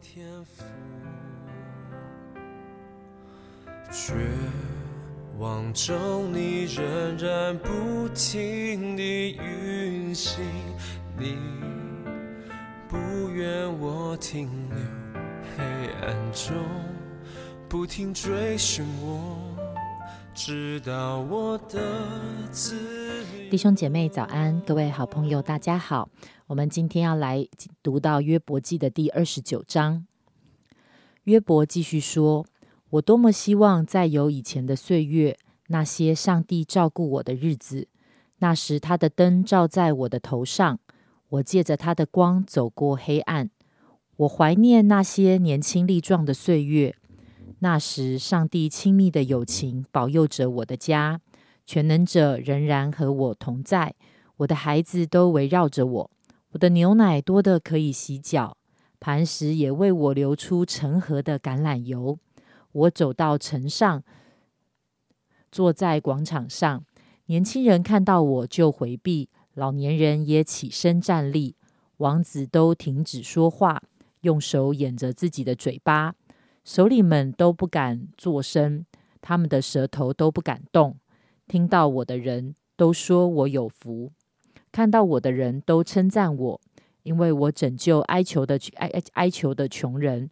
天赋，绝望中你仍然不停地运行，你不愿我停留黑暗中，不停追寻我，直到我的自。弟兄姐妹早安，各位好朋友大家好。我们今天要来读到约伯记的第二十九章。约伯继续说：“我多么希望再有以前的岁月，那些上帝照顾我的日子。那时他的灯照在我的头上，我借着他的光走过黑暗。我怀念那些年轻力壮的岁月。那时上帝亲密的友情保佑着我的家，全能者仍然和我同在。我的孩子都围绕着我。我的牛奶多得可以洗脚，磐石也为我流出成河的橄榄油。我走到城上，坐在广场上，年轻人看到我就回避，老年人也起身站立，王子都停止说话，用手掩着自己的嘴巴，首领们都不敢作声，他们的舌头都不敢动。听到我的人都说我有福。看到我的人都称赞我，因为我拯救哀求的哀哀求的穷人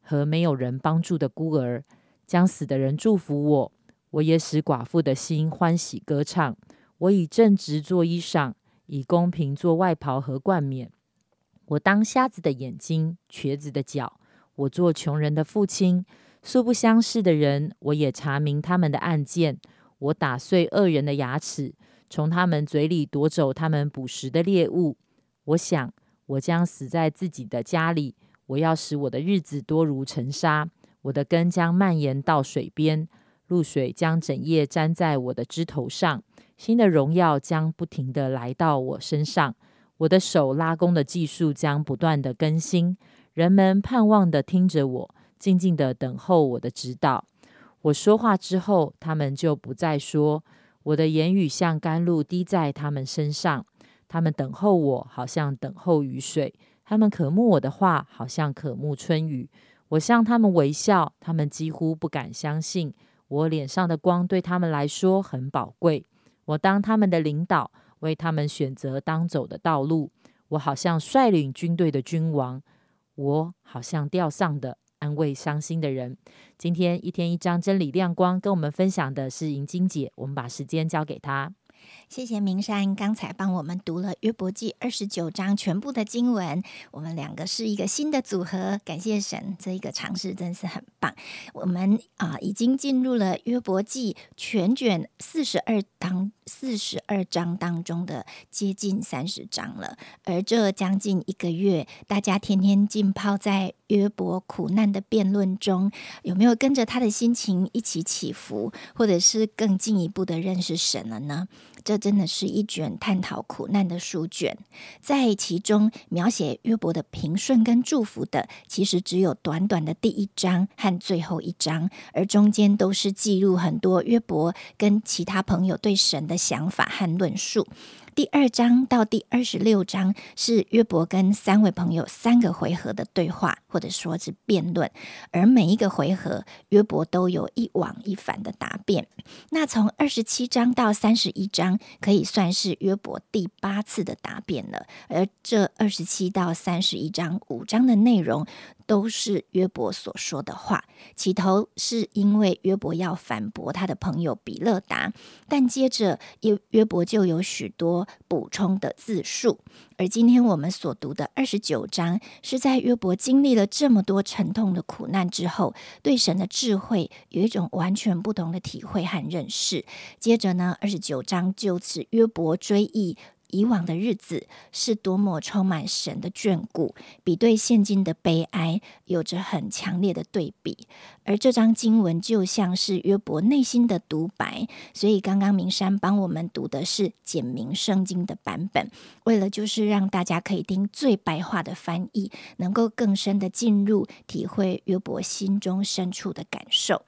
和没有人帮助的孤儿，将死的人祝福我。我也使寡妇的心欢喜歌唱。我以正直做衣裳，以公平做外袍和冠冕。我当瞎子的眼睛，瘸子的脚。我做穷人的父亲，素不相识的人，我也查明他们的案件。我打碎恶人的牙齿。从他们嘴里夺走他们捕食的猎物。我想，我将死在自己的家里。我要使我的日子多如尘沙。我的根将蔓延到水边，露水将整夜沾在我的枝头上。新的荣耀将不停的来到我身上。我的手拉弓的技术将不断的更新。人们盼望的听着我，静静的等候我的指导。我说话之后，他们就不再说。我的言语像甘露滴在他们身上，他们等候我，好像等候雨水；他们渴慕我的话，好像渴慕春雨。我向他们微笑，他们几乎不敢相信。我脸上的光对他们来说很宝贵。我当他们的领导，为他们选择当走的道路。我好像率领军队的君王，我好像吊丧的。安慰伤心的人。今天一天一张真理亮光，跟我们分享的是银晶姐。我们把时间交给她。谢谢明山，刚才帮我们读了约伯记二十九章全部的经文。我们两个是一个新的组合，感谢神，这一个尝试真是很棒。我们啊，已经进入了约伯记全卷四十二当四十二章当中的接近三十章了。而这将近一个月，大家天天浸泡在约伯苦难的辩论中，有没有跟着他的心情一起起伏，或者是更进一步的认识神了呢？这真的是一卷探讨苦难的书卷，在其中描写约伯的平顺跟祝福的，其实只有短短的第一章和最后一章，而中间都是记录很多约伯跟其他朋友对神的想法和论述。第二章到第二十六章是约伯跟三位朋友三个回合的对话，或者说是辩论，而每一个回合约伯都有一往一返的答辩。那从二十七章到三十一章可以算是约伯第八次的答辩了，而这二十七到三十一章五章的内容。都是约伯所说的话。起头是因为约伯要反驳他的朋友比勒达，但接着约约伯就有许多补充的自述。而今天我们所读的二十九章，是在约伯经历了这么多沉痛的苦难之后，对神的智慧有一种完全不同的体会和认识。接着呢，二十九章就此约伯追忆。以往的日子是多么充满神的眷顾，比对现今的悲哀有着很强烈的对比。而这张经文就像是约伯内心的独白，所以刚刚明山帮我们读的是简明圣经的版本，为了就是让大家可以听最白话的翻译，能够更深的进入体会约伯心中深处的感受。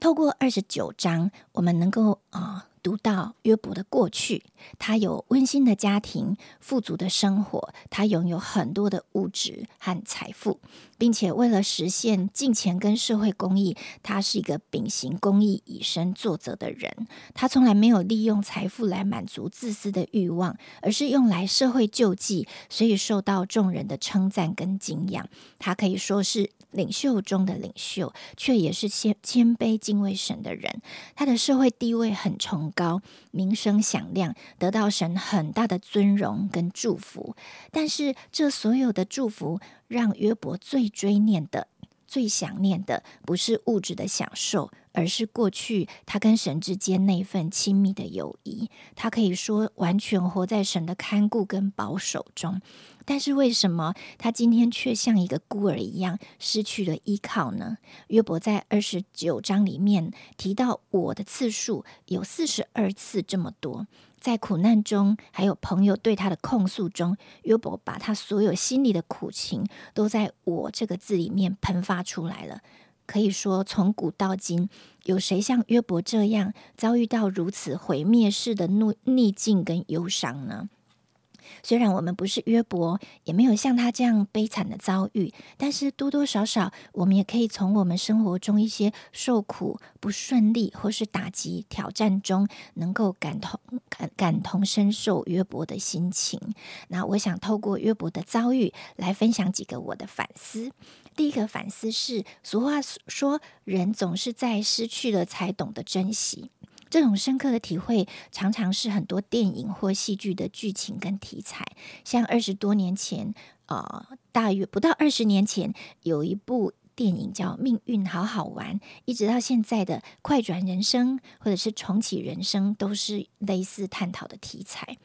透过二十九章，我们能够啊。读到约伯的过去，他有温馨的家庭、富足的生活，他拥有很多的物质和财富，并且为了实现金钱跟社会公益，他是一个秉行公益、以身作则的人。他从来没有利用财富来满足自私的欲望，而是用来社会救济，所以受到众人的称赞跟敬仰。他可以说是。领袖中的领袖，却也是谦谦卑敬畏神的人。他的社会地位很崇高，名声响亮，得到神很大的尊荣跟祝福。但是，这所有的祝福，让约伯最追念的、最想念的，不是物质的享受，而是过去他跟神之间那份亲密的友谊。他可以说，完全活在神的看顾跟保守中。但是为什么他今天却像一个孤儿一样失去了依靠呢？约伯在二十九章里面提到我的次数有四十二次这么多，在苦难中，还有朋友对他的控诉中，约伯把他所有心里的苦情都在我这个字里面喷发出来了。可以说，从古到今，有谁像约伯这样遭遇到如此毁灭式的逆逆境跟忧伤呢？虽然我们不是约伯，也没有像他这样悲惨的遭遇，但是多多少少，我们也可以从我们生活中一些受苦、不顺利或是打击、挑战中，能够感同感感同身受约伯的心情。那我想透过约伯的遭遇来分享几个我的反思。第一个反思是，俗话说，人总是在失去了才懂得珍惜。这种深刻的体会，常常是很多电影或戏剧的剧情跟题材。像二十多年前，呃，大约不到二十年前，有一部电影叫《命运好好玩》，一直到现在的《快转人生》或者是《重启人生》，都是类似探讨的题材。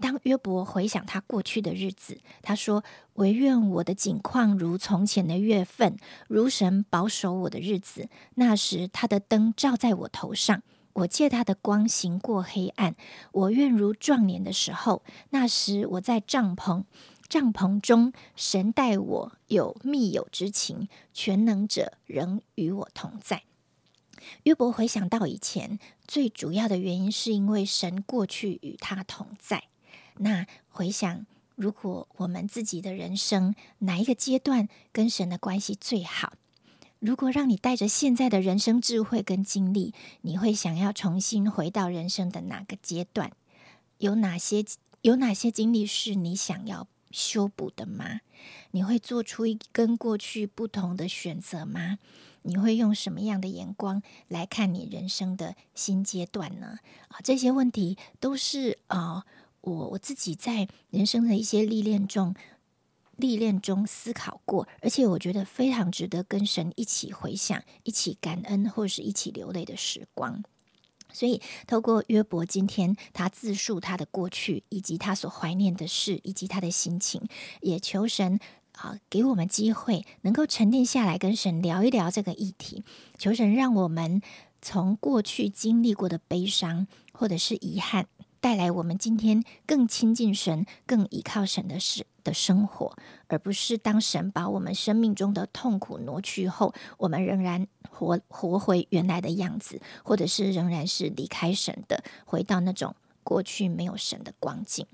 当约伯回想他过去的日子，他说：“唯愿我的景况如从前的月份，如神保守我的日子。那时他的灯照在我头上。”我借他的光行过黑暗，我愿如壮年的时候。那时我在帐篷，帐篷中，神待我有密友之情，全能者仍与我同在。约伯回想到以前，最主要的原因是因为神过去与他同在。那回想，如果我们自己的人生哪一个阶段跟神的关系最好？如果让你带着现在的人生智慧跟经历，你会想要重新回到人生的哪个阶段？有哪些有哪些经历是你想要修补的吗？你会做出一跟过去不同的选择吗？你会用什么样的眼光来看你人生的新阶段呢？啊，这些问题都是啊，我我自己在人生的一些历练中。历练中思考过，而且我觉得非常值得跟神一起回想、一起感恩或者是一起流泪的时光。所以，透过约伯今天他自述他的过去，以及他所怀念的事，以及他的心情，也求神啊给我们机会，能够沉淀下来跟神聊一聊这个议题。求神让我们从过去经历过的悲伤或者是遗憾。带来我们今天更亲近神、更依靠神的事的生活，而不是当神把我们生命中的痛苦挪去后，我们仍然活活回原来的样子，或者是仍然是离开神的，回到那种过去没有神的光景。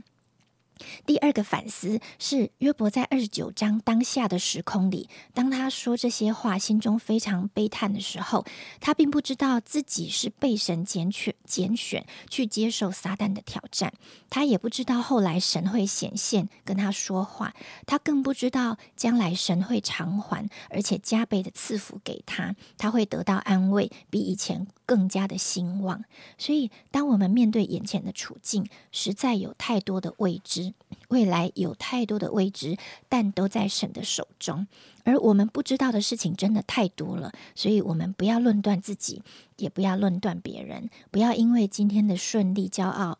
第二个反思是约伯在二十九章当下的时空里，当他说这些话，心中非常悲叹的时候，他并不知道自己是被神拣选、拣选去接受撒旦的挑战，他也不知道后来神会显现跟他说话，他更不知道将来神会偿还，而且加倍的赐福给他，他会得到安慰，比以前更加的兴旺。所以，当我们面对眼前的处境，实在有太多的未知。未来有太多的未知，但都在神的手中。而我们不知道的事情真的太多了，所以我们不要论断自己，也不要论断别人，不要因为今天的顺利骄傲、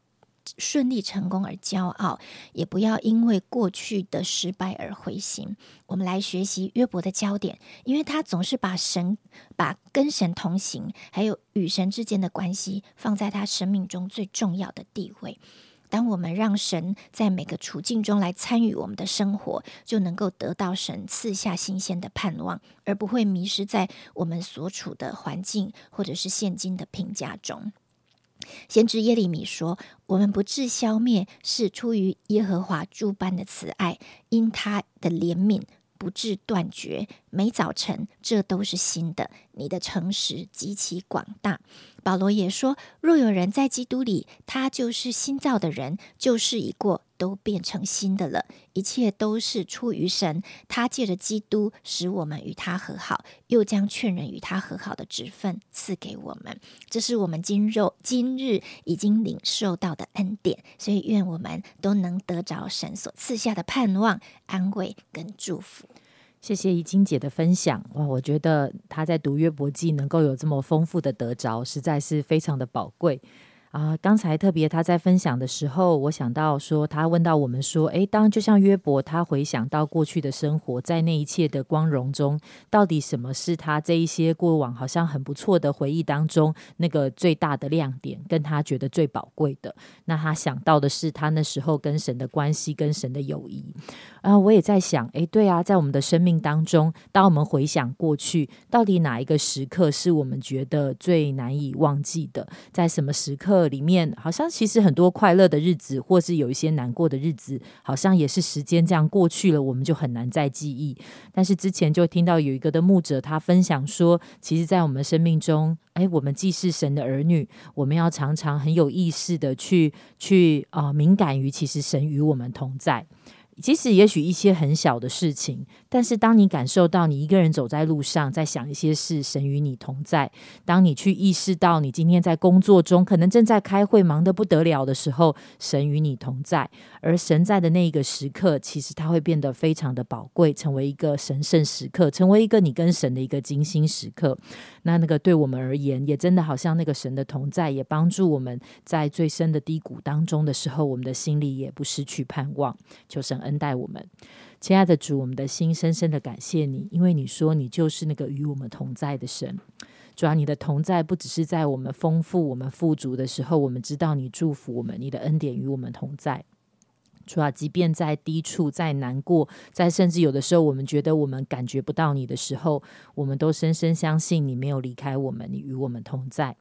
顺利成功而骄傲，也不要因为过去的失败而灰心。我们来学习约伯的焦点，因为他总是把神、把跟神同行，还有与神之间的关系，放在他生命中最重要的地位。当我们让神在每个处境中来参与我们的生活，就能够得到神赐下新鲜的盼望，而不会迷失在我们所处的环境或者是现今的评价中。先知耶利米说：“我们不致消灭，是出于耶和华诸般的慈爱，因他的怜悯不致断绝。每早晨，这都是新的。你的诚实极其广大。”保罗也说：“若有人在基督里，他就是新造的人，旧事已过，都变成新的了。一切都是出于神，他借着基督使我们与他和好，又将劝人与他和好的职分赐给我们。这是我们今肉今日已经领受到的恩典。所以，愿我们都能得着神所赐下的盼望、安慰跟祝福。”谢谢怡晶姐的分享哇！我觉得她在读约伯记能够有这么丰富的得着，实在是非常的宝贵。啊，刚才特别他在分享的时候，我想到说，他问到我们说，诶，当就像约伯，他回想到过去的生活，在那一切的光荣中，到底什么是他这一些过往好像很不错的回忆当中那个最大的亮点，跟他觉得最宝贵的？那他想到的是他那时候跟神的关系，跟神的友谊。啊，我也在想，诶，对啊，在我们的生命当中，当我们回想过去，到底哪一个时刻是我们觉得最难以忘记的？在什么时刻？里面好像其实很多快乐的日子，或是有一些难过的日子，好像也是时间这样过去了，我们就很难再记忆。但是之前就听到有一个的牧者，他分享说，其实，在我们生命中，哎，我们既是神的儿女，我们要常常很有意识的去去啊，敏感于其实神与我们同在。即使也许一些很小的事情，但是当你感受到你一个人走在路上，在想一些事，神与你同在；当你去意识到你今天在工作中可能正在开会，忙得不得了的时候，神与你同在。而神在的那一个时刻，其实它会变得非常的宝贵，成为一个神圣时刻，成为一个你跟神的一个精心时刻。那那个对我们而言，也真的好像那个神的同在，也帮助我们在最深的低谷当中的时候，我们的心里也不失去盼望。求神恩。待我们，亲爱的主，我们的心深深的感谢你，因为你说你就是那个与我们同在的神。主要你的同在不只是在我们丰富、我们富足的时候，我们知道你祝福我们，你的恩典与我们同在。主要即便在低处、在难过、在甚至有的时候，我们觉得我们感觉不到你的时候，我们都深深相信你没有离开我们，你与我们同在。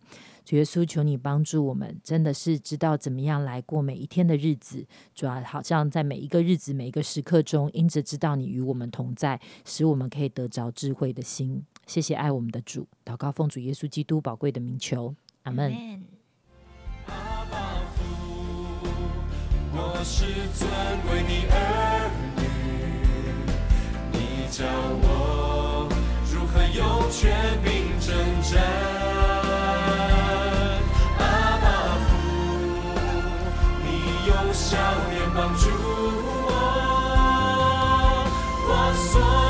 主耶稣，求你帮助我们，真的是知道怎么样来过每一天的日子。主要好像在每一个日子、每一个时刻中，因着知道你与我们同在，使我们可以得着智慧的心。谢谢爱我们的主，祷告奉主耶稣基督宝贵的名求，阿门。我是尊贵的儿女，你教我如何用权柄征战。阿爸父，你用笑脸帮助我，我所。